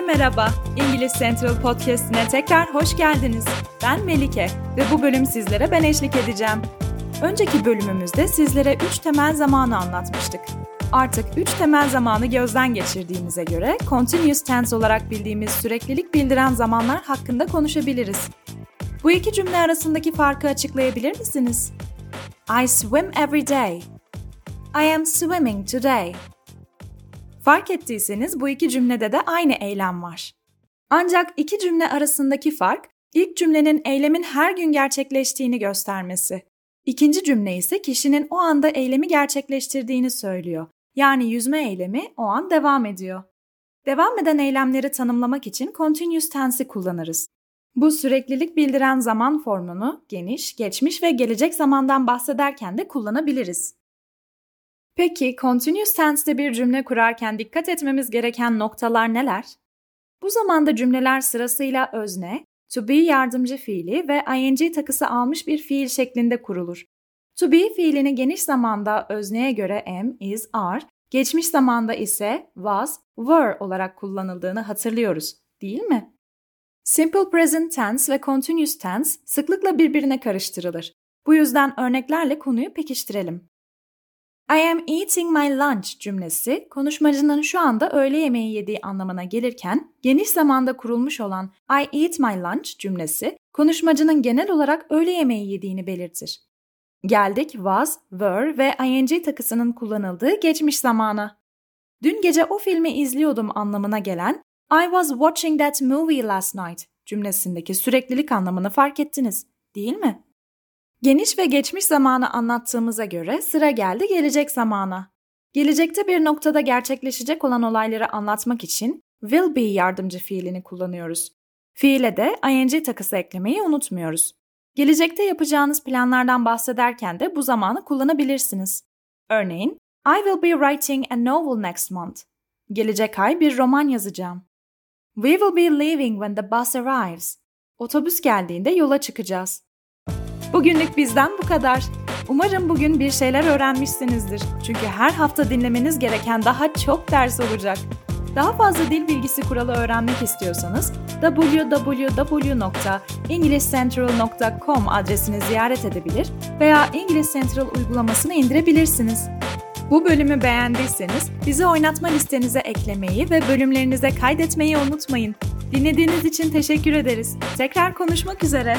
merhaba. İngiliz Central Podcast'ine tekrar hoş geldiniz. Ben Melike ve bu bölüm sizlere ben eşlik edeceğim. Önceki bölümümüzde sizlere 3 temel zamanı anlatmıştık. Artık 3 temel zamanı gözden geçirdiğimize göre continuous tense olarak bildiğimiz süreklilik bildiren zamanlar hakkında konuşabiliriz. Bu iki cümle arasındaki farkı açıklayabilir misiniz? I swim every day. I am swimming today. Fark ettiyseniz bu iki cümlede de aynı eylem var. Ancak iki cümle arasındaki fark ilk cümlenin eylemin her gün gerçekleştiğini göstermesi. İkinci cümle ise kişinin o anda eylemi gerçekleştirdiğini söylüyor. Yani yüzme eylemi o an devam ediyor. Devam eden eylemleri tanımlamak için continuous tense'i kullanırız. Bu süreklilik bildiren zaman formunu geniş, geçmiş ve gelecek zamandan bahsederken de kullanabiliriz. Peki, continuous tense'de bir cümle kurarken dikkat etmemiz gereken noktalar neler? Bu zamanda cümleler sırasıyla özne, to be yardımcı fiili ve ing takısı almış bir fiil şeklinde kurulur. To be fiilini geniş zamanda özneye göre am, is, are, geçmiş zamanda ise was, were olarak kullanıldığını hatırlıyoruz, değil mi? Simple present tense ve continuous tense sıklıkla birbirine karıştırılır. Bu yüzden örneklerle konuyu pekiştirelim. I am eating my lunch cümlesi konuşmacının şu anda öğle yemeği yediği anlamına gelirken geniş zamanda kurulmuş olan I eat my lunch cümlesi konuşmacının genel olarak öğle yemeği yediğini belirtir. Geldik was, were ve ing takısının kullanıldığı geçmiş zamana. Dün gece o filmi izliyordum anlamına gelen I was watching that movie last night cümlesindeki süreklilik anlamını fark ettiniz, değil mi? Geniş ve geçmiş zamanı anlattığımıza göre sıra geldi gelecek zamana. Gelecekte bir noktada gerçekleşecek olan olayları anlatmak için will be yardımcı fiilini kullanıyoruz. Fiile de ing takısı eklemeyi unutmuyoruz. Gelecekte yapacağınız planlardan bahsederken de bu zamanı kullanabilirsiniz. Örneğin, I will be writing a novel next month. Gelecek ay bir roman yazacağım. We will be leaving when the bus arrives. Otobüs geldiğinde yola çıkacağız. Bugünlük bizden bu kadar. Umarım bugün bir şeyler öğrenmişsinizdir. Çünkü her hafta dinlemeniz gereken daha çok ders olacak. Daha fazla dil bilgisi kuralı öğrenmek istiyorsanız www.englishcentral.com adresini ziyaret edebilir veya English Central uygulamasını indirebilirsiniz. Bu bölümü beğendiyseniz bizi oynatma listenize eklemeyi ve bölümlerinize kaydetmeyi unutmayın. Dinlediğiniz için teşekkür ederiz. Tekrar konuşmak üzere.